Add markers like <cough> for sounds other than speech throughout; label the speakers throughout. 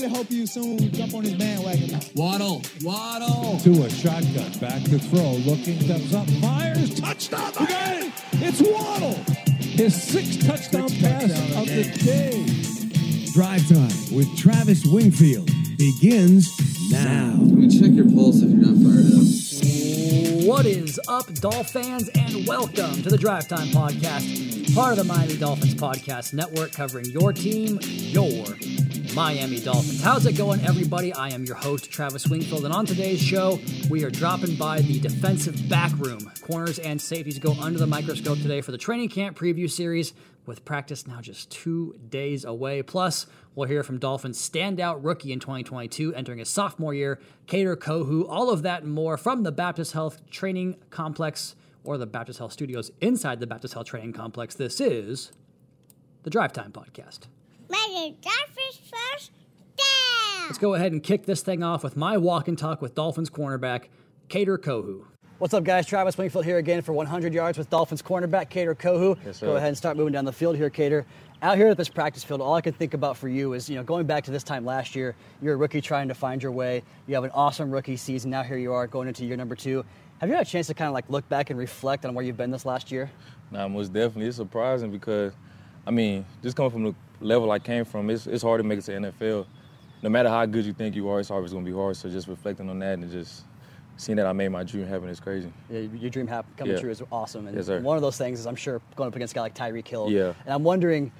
Speaker 1: I really hope you soon jump on his bandwagon.
Speaker 2: Waddle, Waddle.
Speaker 3: To a shotgun, back to throw, looking, steps up, fires, touchdown! We got it! It's Waddle! His sixth touchdown
Speaker 1: Sixth
Speaker 3: pass
Speaker 1: touchdown
Speaker 3: of
Speaker 1: of
Speaker 3: the day.
Speaker 4: Drive Time with Travis Wingfield begins now.
Speaker 2: Let me check your pulse if you're not fired up.
Speaker 5: What is up, Dolph fans, and welcome to the Drive Time Podcast, part of the Miami Dolphins Podcast Network, covering your team, your Miami Dolphins. How's it going, everybody? I am your host, Travis Wingfield, and on today's show, we are dropping by the defensive back room. Corners and safeties go under the microscope today for the training camp preview series, with practice now just two days away. Plus, we'll hear from Dolphins standout rookie in 2022, entering his sophomore year, Kader Kohou. All of that and more from the Baptist Health Training Complex or the Baptist Health Studios inside the Baptist Health Training Complex. This is the Drive Time Podcast.
Speaker 6: Make the Dolphins first down.
Speaker 5: Let's go ahead and kick this thing off with my walk and talk with Dolphins cornerback, Kader Kohou. What's up, guys? Travis Wingfield here again for 100 yards with Dolphins cornerback Kader Kohou.
Speaker 7: Yes, sir.
Speaker 5: Go ahead and start moving down the field here, Kader. Out here at this practice field, all I can think about for you is, you know, going back to this time last year, you're a rookie trying to find your way. You have an awesome rookie season. Now here you are going into year number two. Have you had a chance to kind of like look back and reflect on where you've been this last year?
Speaker 7: Nah, most definitely. It's surprising because, I mean, just coming from the level I came from, it's, it's hard to make it to NFL. No matter how good you think you are, it's always going to be hard. So just reflecting on that and just seeing that I made my dream happen is crazy.
Speaker 5: Yeah, your dream coming
Speaker 7: Yeah.
Speaker 5: true is awesome. And
Speaker 7: Yes,
Speaker 5: one of those things is, I'm sure, going up against a guy like Tyreek Hill.
Speaker 7: Yeah.
Speaker 5: And I'm wondering,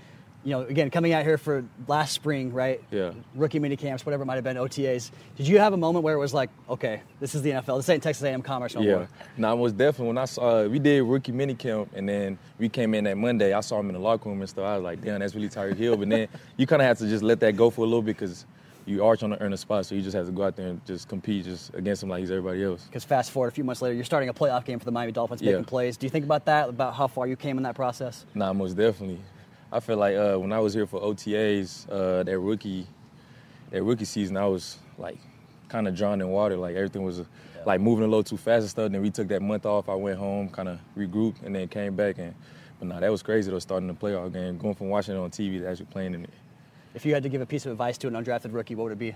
Speaker 5: you know, again, coming out here for last spring, right?
Speaker 7: Yeah.
Speaker 5: Rookie mini camps, whatever it might have been, OTAs. Did you have a moment where it was like, okay, this is the NFL. This ain't Texas A&M Commerce no
Speaker 7: Yeah.
Speaker 5: more.
Speaker 7: Nah, most definitely. When I saw, uh, we did rookie mini camp and then we came in that Monday, I saw him in the locker room and stuff. I was like, damn, that's really Tyreek Hill. But then <laughs> you kind of have to just let that go for a little bit because you are trying to earn a spot. So you just have to go out there and just compete just against him like he's everybody else.
Speaker 5: Because fast forward a few months later, you're starting a playoff game for the Miami Dolphins,
Speaker 7: Yeah.
Speaker 5: making plays. Do you think about that, about how far you came in that process?
Speaker 7: Nah, most definitely. I feel like uh, when I was here for OTAs, uh, that rookie, that rookie season, I was like kind of drawn in water. Like everything was like moving a little too fast and stuff. Then we took that month off. I went home, kind of regrouped, and then came back. And but nah, that was crazy though. Starting the playoff game, going from watching it on TV to actually playing in it.
Speaker 5: If you had to give a piece of advice to an undrafted rookie, what would it be?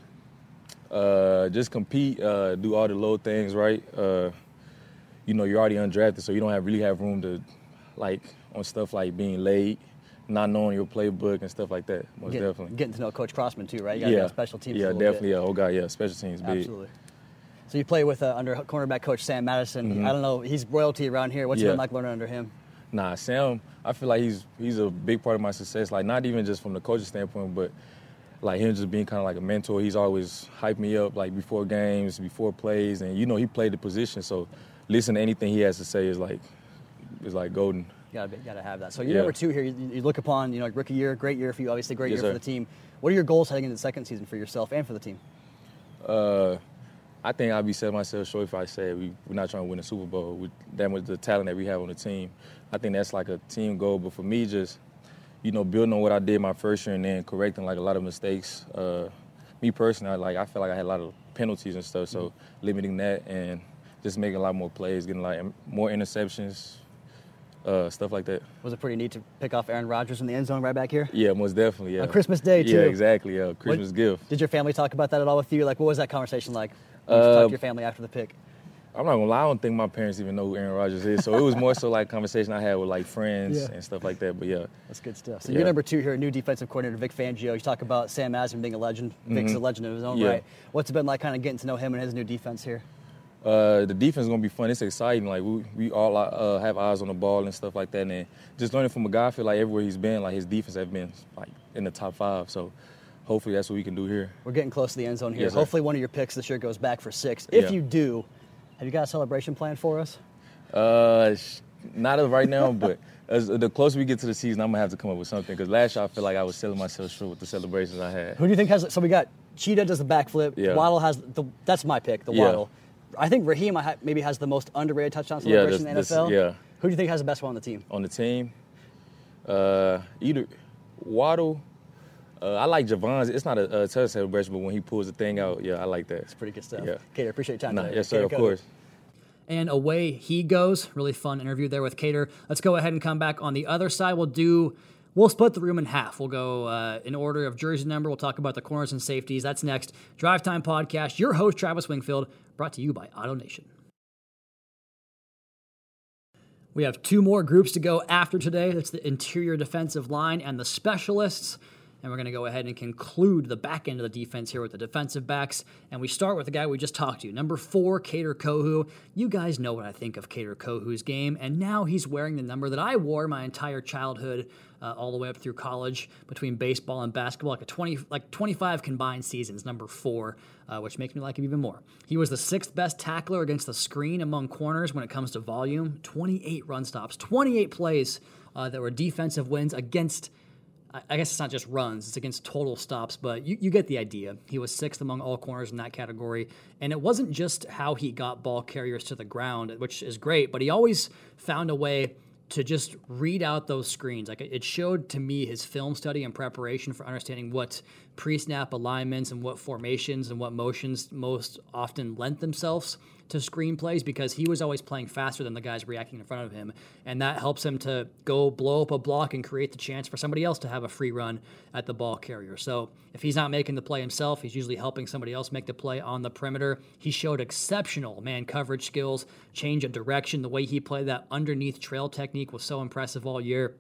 Speaker 7: Uh, just compete, uh, do all the little things right. Uh, you know, you're already undrafted, so you don't have really have room to like on stuff like being late, not knowing your playbook and stuff like that. Most
Speaker 5: Get-
Speaker 7: definitely.
Speaker 5: Getting to know Coach Crossman, too, right? You
Speaker 7: yeah,
Speaker 5: special teams.
Speaker 7: Yeah,
Speaker 5: little bit.
Speaker 7: definitely. Yeah, oh god, yeah, special teams big.
Speaker 5: Absolutely. So you play with uh, under cornerback coach Sam Madison. I don't know, he's royalty around here. What's it
Speaker 7: Mm-hmm.
Speaker 5: Been like learning under him?
Speaker 7: Nah, Sam, I feel like he's he's a big part of my success. Like not even just from the coaching standpoint, but like him just being kind of like a mentor. He's always hyped me up like before games, before plays, and you know he played the position, so listen to anything he has to say is like is like golden.
Speaker 5: Gotta, gotta have that. So you're
Speaker 7: Yeah.
Speaker 5: number two here. You, you look upon, you know, rookie year, great year for you, obviously great
Speaker 7: Yes,
Speaker 5: year for the team. What are your goals heading into the second season for yourself and for the team?
Speaker 7: Uh, I think I'd be setting myself short if I said we, we're not trying to win a Super Bowl with that much the talent that we have on the team. I think that's like a team goal. But for me, just you know, building on what I did my first year and then correcting like a lot of mistakes. Uh, me personally, I, like I feel like I had a lot of penalties and stuff, so limiting that and just making a lot more plays, getting like more interceptions, uh, stuff like that.
Speaker 5: Was it pretty neat to pick off Aaron Rodgers in the end zone right back here?
Speaker 7: Yeah, most definitely. Yeah.
Speaker 5: On Christmas Day,
Speaker 7: Yeah,
Speaker 5: too.
Speaker 7: exactly. Yeah,
Speaker 5: What-
Speaker 7: Christmas gift.
Speaker 5: Did your family talk about that at all with you? Like, what was that conversation like? When you
Speaker 7: Uh,
Speaker 5: talked to your family after the pick.
Speaker 7: I'm not gonna lie, I don't think my parents even know who Aaron Rodgers is. So it was more so like conversation I had with like friends
Speaker 5: Yeah.
Speaker 7: and stuff like that. But yeah,
Speaker 5: That's good stuff. So
Speaker 7: Yeah.
Speaker 5: you're number two here, new defensive coordinator Vic Fangio. You talk about Sam Madison being a legend. Vic's a legend of his own
Speaker 7: Mm-hmm. Yeah.
Speaker 5: right. What's it been like kind of getting to know him and his new defense here?
Speaker 7: Uh, the defense is gonna be fun. It's exciting. Like we, we all uh, have eyes on the ball and stuff like that. And just learning from a guy, I feel like everywhere he's been, like his defense have been like in the top five. So hopefully that's what we can do here.
Speaker 5: We're getting close to the end zone here.
Speaker 7: Yes.
Speaker 5: Hopefully, one of your picks this year goes back for six. If
Speaker 7: Yeah.
Speaker 5: you do, have you got a celebration plan for us?
Speaker 7: Uh, not of right now, but <laughs> as the closer we get to the season, I'm gonna have to come up with something. Because last year I feel like I was selling myself short with the celebrations I had.
Speaker 5: Who do you think has? So we got Cheetah does the backflip.
Speaker 7: Yeah.
Speaker 5: Waddle has the. That's my pick. The
Speaker 7: Yeah.
Speaker 5: Waddle. I think Raheem maybe has the most underrated touchdown
Speaker 7: Yeah,
Speaker 5: celebration in the NFL.
Speaker 7: this- yeah.
Speaker 5: Who do you think has the best one on the team?
Speaker 7: On the team, Uh, either Waddle. Uh, I like Jevon's. It's not a, a touchdown celebration, but when he pulls the thing out, yeah, I like that. It's
Speaker 8: Pretty good stuff.
Speaker 7: Yeah.
Speaker 8: Kader, appreciate your time
Speaker 7: Nah,
Speaker 8: today.
Speaker 7: yes, sir.
Speaker 8: Kader
Speaker 7: Of
Speaker 8: Kohou.
Speaker 7: course.
Speaker 8: and away he goes. Really fun interview there with Kader. Let's go ahead and come back on the other side. We'll do. We'll split the room in half. We'll go uh, in order of jersey number. We'll talk about the corners and safeties. That's next. Drive Time Podcast. Your host, Travis Wingfield, brought to you by Auto Nation. We have two more groups to go after today. That's the interior defensive line and the specialists. And we're going to go ahead and conclude the back end of the defense here with the defensive backs. And we start with the guy we just talked to, number four, Kader Kohou. You guys know what I think of Kader Kohou's game. And now he's wearing the number that I wore my entire childhood, uh, all the way up through college, between baseball and basketball, like a 20, like 25 combined seasons, number four, uh, which makes me like him even more. He was the sixth best tackler against the screen among corners when it comes to volume. 28 run stops, 28 plays uh, that were defensive wins against I- guess it's not just runs, it's against total stops, but you, you get the idea. He was sixth among all corners in that category. And it wasn't just how he got ball carriers to the ground, which is great, but he always found a way to just read out those screens. Like it showed to me his film study and preparation for understanding what pre snap alignments and what formations and what motions most often lent themselves to screenplays because he was always playing faster than the guys reacting in front of him. And that helps him to go blow up a block and create the chance for somebody else to have a free run at the ball carrier. So if he's not making the play himself, he's usually helping somebody else make the play on the perimeter. He showed exceptional man coverage skills, change of direction. The way he played that underneath trail technique was so impressive all year.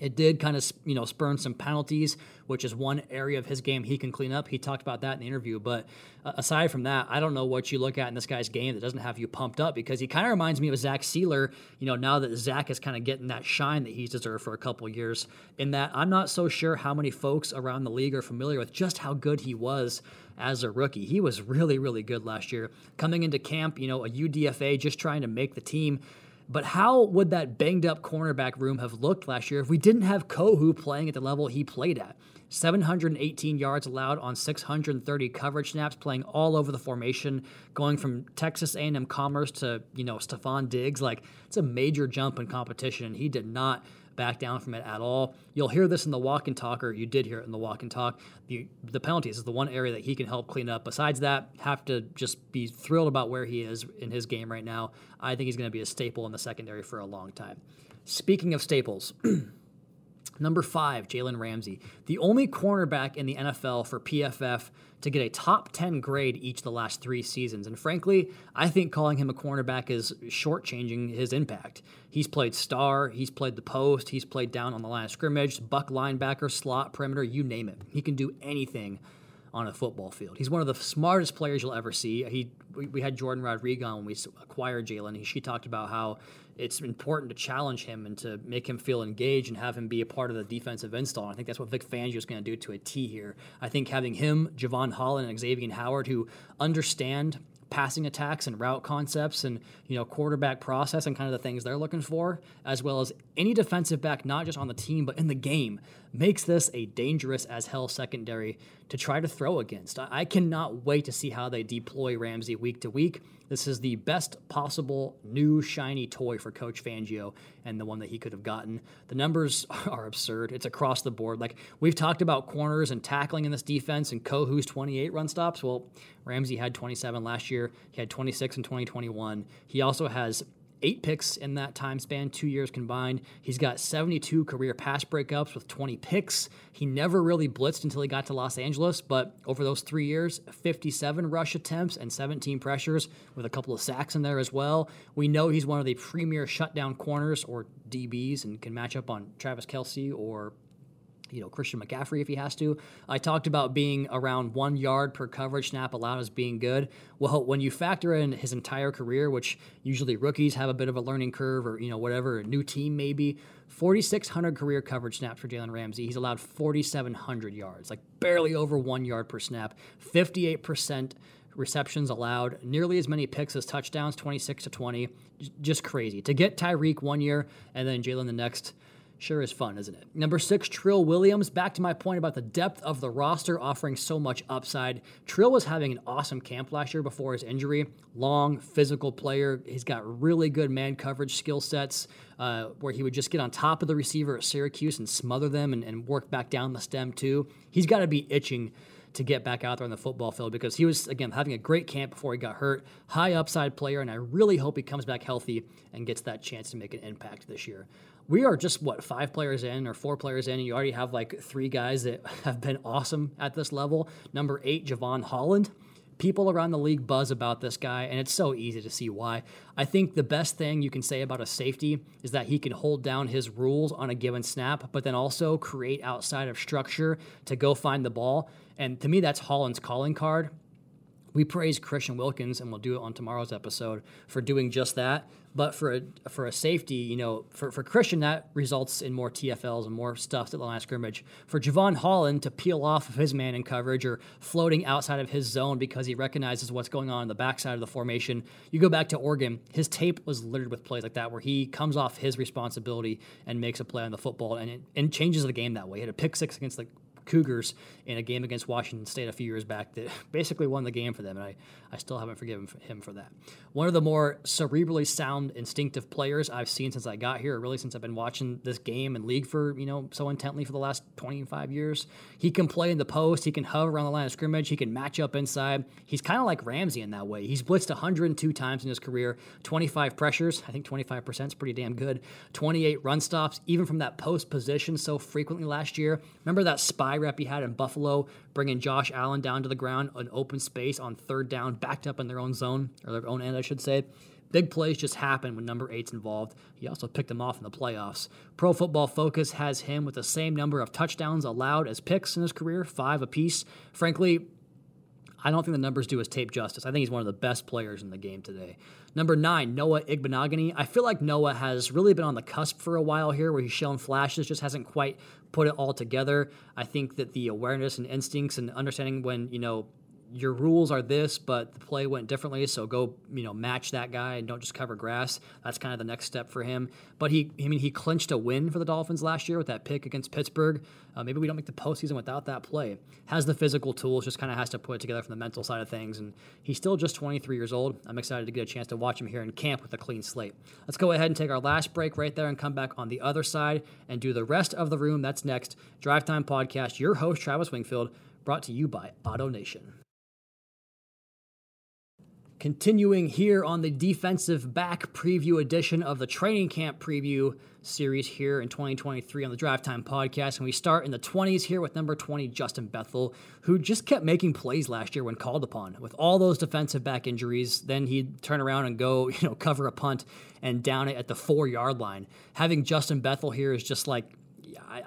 Speaker 8: It did kind of, you know, spurn some penalties, which is one area of his game he can clean up. He talked about that in the interview. But aside from that, I don't know what you look at in this guy's game that doesn't have you pumped up because he kind of reminds me of Zach Sieler, you know, now that Zach is kind of getting that shine that he's deserved for a couple years. In that, I'm not so sure how many folks around the league are familiar with just how good he was as a rookie. He was really, really good last year. Coming into camp, you know, a UDFA just trying to make the team. But how would that banged up cornerback room have looked last year if we didn't have Kohou playing at the level he played at? 718 yards allowed on 630 coverage snaps, playing all over the formation, going from Texas A&M Commerce to you know Stefon Diggs. Like it's a major jump in competition, and he did not back down from it at all. You'll hear this in the walk and talk, or you did hear it in the walk and talk. The, the penalties is the one area that he can help clean up. Besides that, have to just be thrilled about where he is in his game right now. I think he's going to be a staple in the secondary for a long time. Speaking of staples, <clears throat> Number five, Jalen Ramsey, the only cornerback in the NFL for PFF to get a top 10 grade each of the last three seasons. And frankly, I think calling him a cornerback is shortchanging his impact. He's played star, he's played the post, he's played down on the line of scrimmage, buck linebacker, slot, perimeter, you name it. He can do anything on a football field. He's one of the smartest players you'll ever see. He we, we had Jordan Rodriguez when we acquired Jalen. He, she talked about how it's important to challenge him and to make him feel engaged and have him be a part of the defensive install. And I think that's what Vic Fangio is going to do to a T here. I think having him, Jevon Holland, and Xavier Howard, who understand passing attacks and route concepts and you know quarterback process and kind of the things they're looking for as well as any defensive back not just on the team but in the game makes this a dangerous as hell secondary to try to throw against. I, cannot wait to see how they deploy ramsey week to week. This is the best possible new shiny toy for coach fangio and the one that he could have gotten. The numbers <laughs> are absurd. It's across the board. Like we've talked about corners and tackling in this defense and kohou's 28 run stops. Well ramsey had 27 last year. He had 26 in 2021. He also has eight picks in that time span, two years combined. He's got 72 career pass breakups with 20 picks. He never really blitzed until he got to Los Angeles, but over those three years, 57 rush attempts and 17 pressures with a couple of sacks in there as well. We know he's one of the premier shutdown corners or DBs and can match up on Travis Kelce or you know Christian McCaffrey if he has to. I talked about being around one yard per coverage snap allowed as being good. Well, when you factor in his entire career, which usually rookies have a bit of a learning curve, or you know whatever, a new team maybe. 4,600 career coverage snaps for Jalen Ramsey. He's allowed 4,700 yards, like barely over one yard per snap. 58% receptions allowed, nearly as many picks as touchdowns, 26 to 20. Just crazy. To get Tyreek one year and then Jalen the next Sure is fun, isn't it? Number six, Trill Williams. Back to my point about the depth of the roster offering so much upside. Trill was having an awesome camp last year before his injury. Long, physical player. He's got really good man coverage skill sets uh, where he would just get on top of the receiver at Syracuse and smother them and, and work back down the stem, too. He's got to be itching to get back out there on the football field because he was, again, having a great camp before he got hurt. High upside player, and I really hope he comes back healthy and gets that chance to make an impact this year. We are just, what, five players in or four players in, and you already have like three guys that <laughs> have been awesome at this level. Number eight, Jevon Holland. People around the league buzz about this guy, and it's so easy to see why. I think the best thing you can say about a safety is that he can hold down his rules on a given snap, but then also create outside of structure to go find the ball. And to me, that's Holland's calling card. We praise Christian Wilkins, and we'll do it on tomorrow's episode for doing just that. But for a for a safety, you know, for, for Christian, that results in more TFLs and more stuff at the line of scrimmage. For Jevon Holland to peel off of his man in coverage or floating outside of his zone because he recognizes what's going on in the backside of the formation, you go back to Oregon, his tape was littered with plays like that where he comes off his responsibility and makes a play on the football and it and changes the game that way. He had a pick six against the Cougars in a game against Washington State a few years back that <laughs> basically won the game for them, and I, I still haven't forgiven him for that. One of the more cerebrally sound, instinctive players I've seen since I got here, really since I've been watching this game and league for you know so intently for the last 25 years. He can play in the post, he can hover around the line of scrimmage, he can match up inside. He's kind of like Ramsey in that way. He's blitzed 102 times in his career, 25 pressures. I think 25% is pretty damn good. 28 run stops, even from that post position so frequently last year. Remember that spy rep he had in Buffalo, bringing Josh Allen down to the ground, an open space on third down, backed up in their own zone, or their own end, I should say. Big plays just happen when number eight's involved. He also picked them off in the playoffs. Pro Football Focus has him with the same number of touchdowns allowed as picks in his career, five apiece. Frankly, I don't think the numbers do his tape justice. I think he's one of the best players in the game today. Number nine, Noah Igbinoghene. I feel like Noah has really been on the cusp for a while here where he's shown flashes, just hasn't quite put it all together. I think that the awareness and instincts and understanding when, you know, your rules are this, but the play went differently. So go, you know, match that guy and don't just cover grass. That's kind of the next step for him. But he, I mean, he clinched a win for the Dolphins last year with that pick against Pittsburgh. Uh, maybe we don't make the postseason without that play. Has the physical tools, just kind of has to put it together from the mental side of things. And he's still just 23 years old. I'm excited to get a chance to watch him here in camp with a clean slate. Let's go ahead and take our last break right there and come back on the other side and do the rest of the room. That's next. Drive Time Podcast. Your host, Travis Wingfield, brought to you by Auto Nation. Continuing here on the defensive back preview edition of the training camp preview series here in 2023 on the Drive Time podcast. And we start in the 20s here with number 20, Justin Bethel, who just kept making plays last year when called upon. With all those defensive back injuries, then he'd turn around and go, <laughs> you know, cover a punt and down it at the four yard line. Having Justin Bethel here is just like,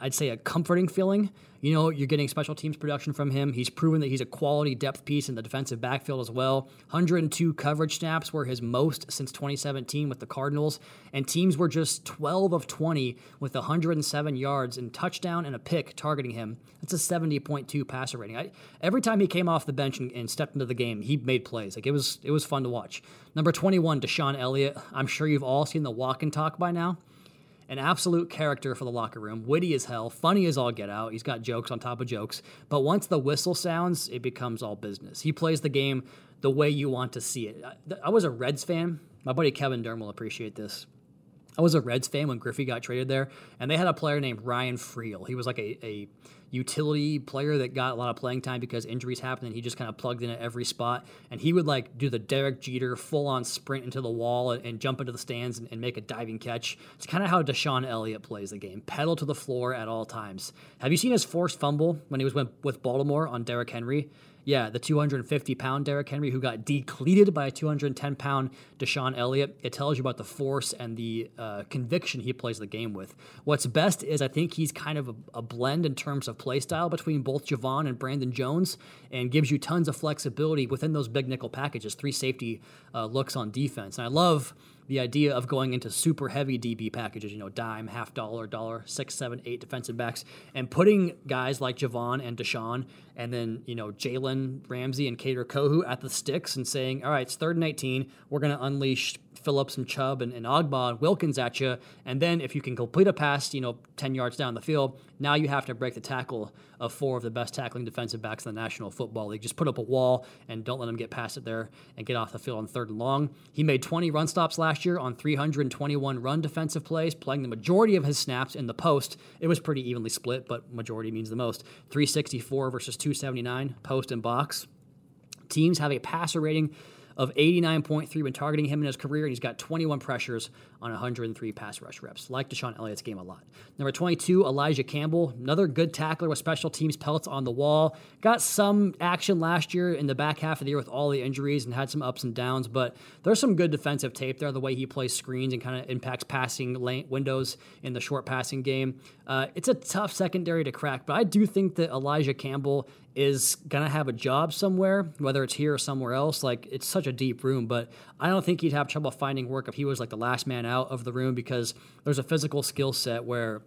Speaker 8: I'd say a comforting feeling. You know, you're getting special teams production from him. He's proven that he's a quality depth piece in the defensive backfield as well. 102 coverage snaps were his most since 2017 with the Cardinals, and teams were just 12 of 20 with 107 yards and touchdown and a pick targeting him. That's a 70.2 passer rating. I, every time he came off the bench and, and stepped into the game, he made plays. Like it was, it was fun to watch. Number 21, DeShon Elliott. I'm sure you've all seen the walk and talk by now an absolute character for the locker room, witty as hell, funny as all get out. He's got jokes on top of jokes. But once the whistle sounds, it becomes all business. He plays the game the way you want to see it. I, I was a Reds fan. My buddy Kevin Durham will appreciate this. I was a Reds fan when Griffey got traded there, and they had a player named Ryan Freel. He was like a, a utility player that got a lot of playing time because injuries happened, and he just kind of plugged in at every spot. And he would like do the Derek Jeter full on sprint into the wall and, and jump into the stands and, and, make a diving catch. It's kind of how DeShon Elliott plays the game, pedal to the floor at all times. Have you seen his forced fumble when he was with, with Baltimore on Derrick Henry? Yeah, the 250 pound Derrick Henry who got decleated by a 210 pound DeShon Elliott. It tells you about the force and the uh, conviction he plays the game with. What's best is I think he's kind of a, a blend in terms of play style between both Jevon and Brandon Jones and gives you tons of flexibility within those big nickel packages, three safety uh, looks on defense. And I love the idea of going into super heavy DB packages, you know, dime, half dollar, dollar, six, seven, eight defensive backs, and putting guys like Jevon and DeShon, and then, you know, Jalen Ramsey and Kader Kohou at the sticks and saying, all right, it's third and 18. We're going to unleash Phillips and Chubb and, and Ogbah and Wilkins at you. And then if you can complete a pass, you know, 10 yards down the field, now you have to break the tackle of four of the best tackling defensive backs in the National Football League. Just put up a wall and don't let them get past it there and get off the field on third and long. He made 20 run stops last year on 321 run defensive plays, playing the majority of his snaps in the post. It was pretty evenly split, but majority means the most. 364 versus 279, post and box. Teams have a passer rating of 89.3 when targeting him in his career, and he's got 21 pressures on 103 pass rush reps. Like DeShon Elliott's game a lot. Number 22, Elijah Campbell, another good tackler with special teams pelts on the wall. Got some action last year in the back half of the year with all the injuries and had some ups and downs, but there's some good defensive tape there. The way he plays screens and kind of impacts passing lane, windows in the short passing game. Uh, it's a tough secondary to crack, but I do think that Elijah Campbell is gonna have a job somewhere, whether it's here or somewhere else. Like it's such a deep room, but I don't think he'd have trouble finding work if he was like the last man out of the room because there's a physical skill set where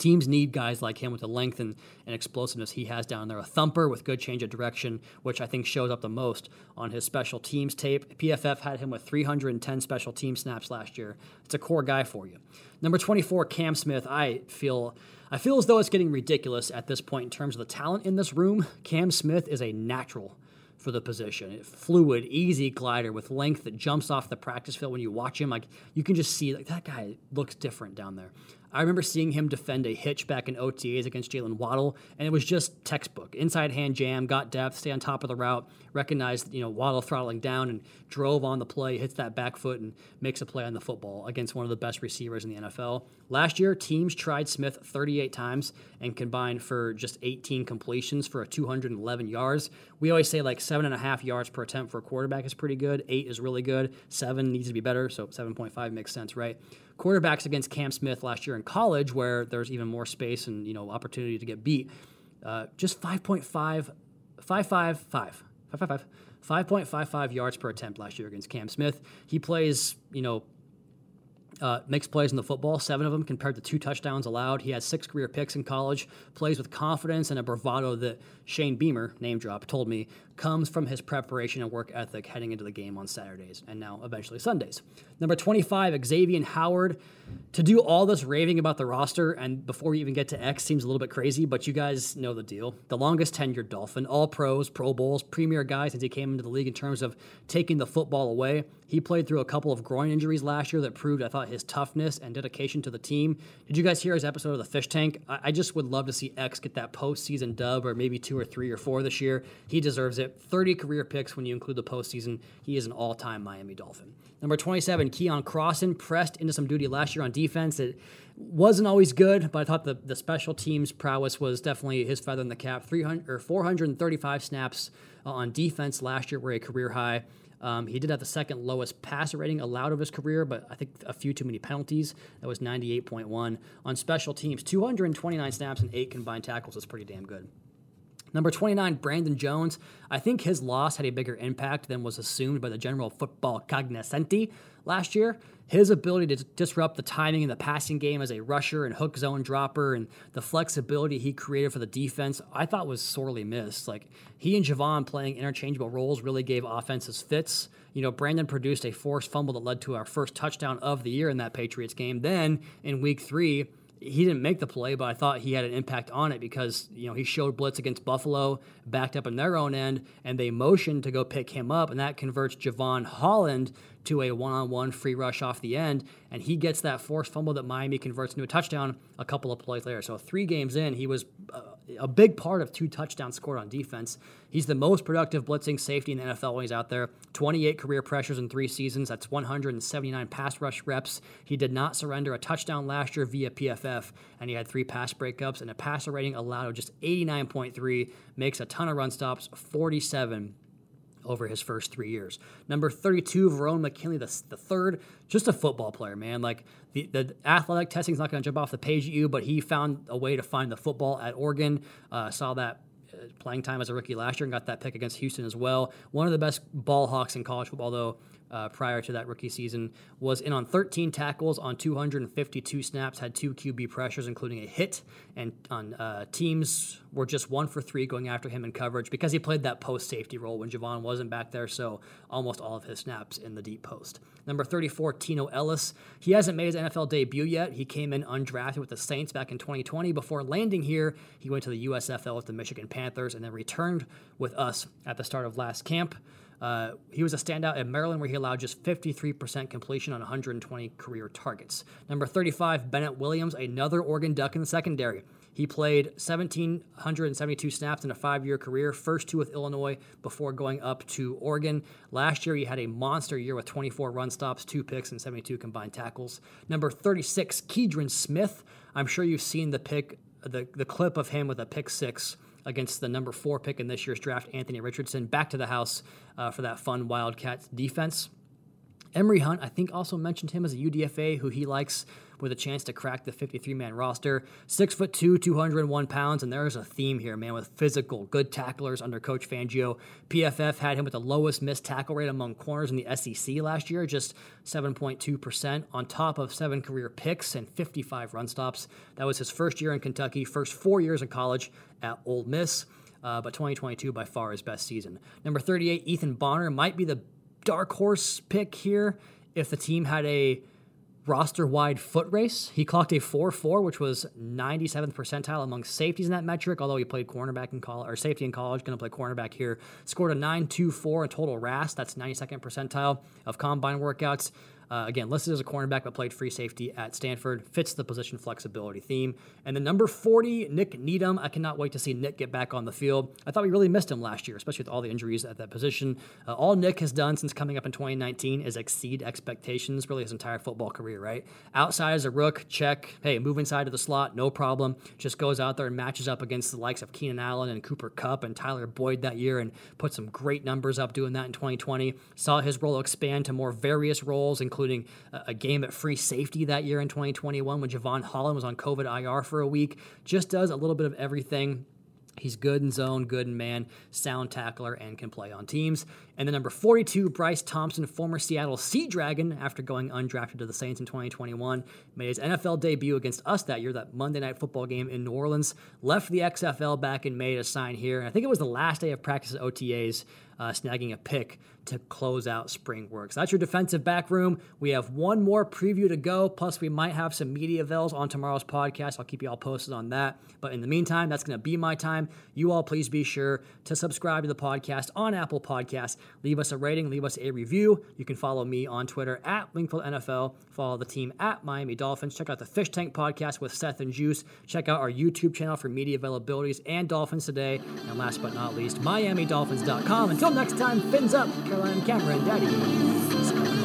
Speaker 8: teams need guys like him with the length and, and explosiveness he has down there. A thumper with good change of direction, which I think shows up the most on his special teams tape. PFF had him with 310 special team snaps last year. It's a core guy for you. Number 24, Cam Smith. I feel I feel as though it's getting ridiculous at this point in terms of the talent in this room. Cam Smith is a natural for the position. Fluid, easy glider with length that jumps off the practice field when you watch him. Like you can just see like that guy looks different down there. I remember seeing him defend a hitch back in OTAs against Jaylen Waddle, and it was just textbook. Inside hand jam, got depth, stay on top of the route, recognized you know Waddle throttling down and drove on the play, hits that back foot and makes a play on the football against one of the best receivers in the NFL. Last year, teams tried Smith 38 times and combined for just 18 completions for a 211 yards. We always say like seven and a half yards per attempt for a quarterback is pretty good. Eight is really good. Seven needs to be better, so 7.5 makes sense, right? Quarterbacks against Cam Smith last year in college, where there's even more space and you know opportunity to get beat. Uh, just 5.5, 5.55, 5.55, 5.55 yards per attempt last year against Cam Smith. He plays, you know, uh, makes plays in the football, seven of them compared to two touchdowns allowed. He has six career picks in college, plays with confidence and a bravado that Shane Beamer, name drop, told me comes from his preparation and work ethic heading into the game on Saturdays and now eventually Sundays. Number 25, Xavier Howard. To do all this raving about the roster and before you even get to X seems a little bit crazy, but you guys know the deal. The longest tenured Dolphin, all pros, Pro Bowls, premier guy since he came into the league in terms of taking the football away. He played through a couple of groin injuries last year that proved, I thought, his toughness and dedication to the team. Did you guys hear his episode of the Fish Tank? I, I just would love to see X get that postseason dub or maybe two or three or four this year. He deserves it. 30 career picks when you include the postseason. He is an all time Miami Dolphin. Number 27, Keion Crossen pressed into some duty last year on defense. It wasn't always good, but I thought the, the special teams prowess was definitely his feather in the cap. 300 or 435 snaps uh, on defense last year were a career high. Um, he did have the second lowest passer rating allowed of his career, but I think a few too many penalties. That was 98.1. On special teams, 229 snaps and eight combined tackles is pretty damn good. Number 29, Brandon Jones. I think his loss had a bigger impact than was assumed by the general football cognoscenti last year. His ability to disrupt the timing in the passing game as a rusher and hook zone dropper and the flexibility he created for the defense, I thought was sorely missed. Like he and Jevon playing interchangeable roles really gave offenses fits. You know, Brandon produced a forced fumble that led to our first touchdown of the year in that Patriots game. Then in week three, he didn't make the play, but I thought he had an impact on it because you know he showed blitz against Buffalo, backed up in their own end, and they motioned to go pick him up, and that converts Jevon Holland to a one-on-one free rush off the end, and he gets that forced fumble that Miami converts into a touchdown a couple of plays later. So three games in, he was uh, a big part of two touchdowns scored on defense. He's the most productive blitzing safety in the NFL when he's out there. 28 career pressures in three seasons. That's 179 pass rush reps. He did not surrender a touchdown last year via PFF, and he had three pass breakups and a passer rating allowed of just 89.3. Makes a ton of run stops, 47 over his first three years. Number 32, Verone McKinley, the, the third, just a football player, man. Like the, the athletic testing is not going to jump off the page at you, but he found a way to find the football at Oregon. Uh, saw that uh, playing time as a rookie last year and got that pick against Houston as well. One of the best ball hawks in college football, though. Uh, prior to that rookie season, was in on 13 tackles on 252 snaps, had two QB pressures, including a hit, and on uh, teams were just one for three going after him in coverage because he played that post safety role when Jevon wasn't back there, so almost all of his snaps in the deep post. Number 34, Tino Ellis. He hasn't made his NFL debut yet. He came in undrafted with the Saints back in 2020. Before landing here, he went to the USFL with the Michigan Panthers and then returned with us at the start of last camp. Uh, he was a standout at Maryland, where he allowed just 53% completion on 120 career targets. Number 35, Bennett Williams, another Oregon Duck in the secondary. He played 1,772 snaps in a five year career, first two with Illinois before going up to Oregon. Last year, he had a monster year with 24 run stops, two picks, and 72 combined tackles. Number 36, Keidron Smith. I'm sure you've seen the pick, the, the clip of him with a pick six against the number four pick in this year's draft, Anthony Richardson, back to the house uh, for that fun Wildcats defense. Emory Hunt, I think, also mentioned him as a UDFA who he likes with a chance to crack the 53 man roster. Six foot two, 201 pounds, and there's a theme here, man, with physical, good tacklers under Coach Fangio. PFF had him with the lowest missed tackle rate among corners in the SEC last year, just 7.2%, on top of seven career picks and 55 run stops. That was his first year in Kentucky, first four years in college at Ole Miss. Uh, but 2022 by far his best season. Number 38, Ethan Bonner might be the dark horse pick here if the team had a roster wide foot race. He clocked a 4 4, which was 97th percentile among safeties in that metric, although he played cornerback in college or safety in college, going to play cornerback here. Scored a 9 2 4 in total RAS. That's 92nd percentile of combine workouts. Uh, again, listed as a cornerback but played free safety at Stanford. Fits the position flexibility theme. And the number 40, Nick Needham. I cannot wait to see Nick get back on the field. I thought we really missed him last year, especially with all the injuries at that position. Uh, all Nick has done since coming up in 2019 is exceed expectations, really his entire football career, right? Outside as a rook, check. Hey, move inside to the slot, no problem. Just goes out there and matches up against the likes of Keenan Allen and Cooper Kupp and Tyler Boyd that year and put some great numbers up doing that in 2020. Saw his role expand to more various roles, including including a game at free safety that year in 2021 when Jevon Holland was on COVID IR for a week. Just does a little bit of everything. He's good in zone, good in man, sound tackler, and can play on teams. And then number 42, Bryce Thompson, former Seattle Sea Dragon, after going undrafted to the Saints in 2021, made his NFL debut against us that year, that Monday night football game in New Orleans. Left the XFL back in May to sign here. And I think it was the last day of practice at OTAs uh, snagging a pick to close out spring work. So that's your defensive back room. We have one more preview to go. Plus, we might have some media avails on tomorrow's podcast. I'll keep you all posted on that. But in the meantime, that's going to be my time. You all please be sure to subscribe to the podcast on Apple Podcasts. Leave us a rating, leave us a review. You can follow me on Twitter at Wingfield NFL. Follow the team at Miami Dolphins. Check out the Fish Tank podcast with Seth and Juice. Check out our YouTube channel for media availabilities and Dolphins Today. And last but not least, MiamiDolphins.com. Until next time, fins up, Caroline Cameron, Daddy.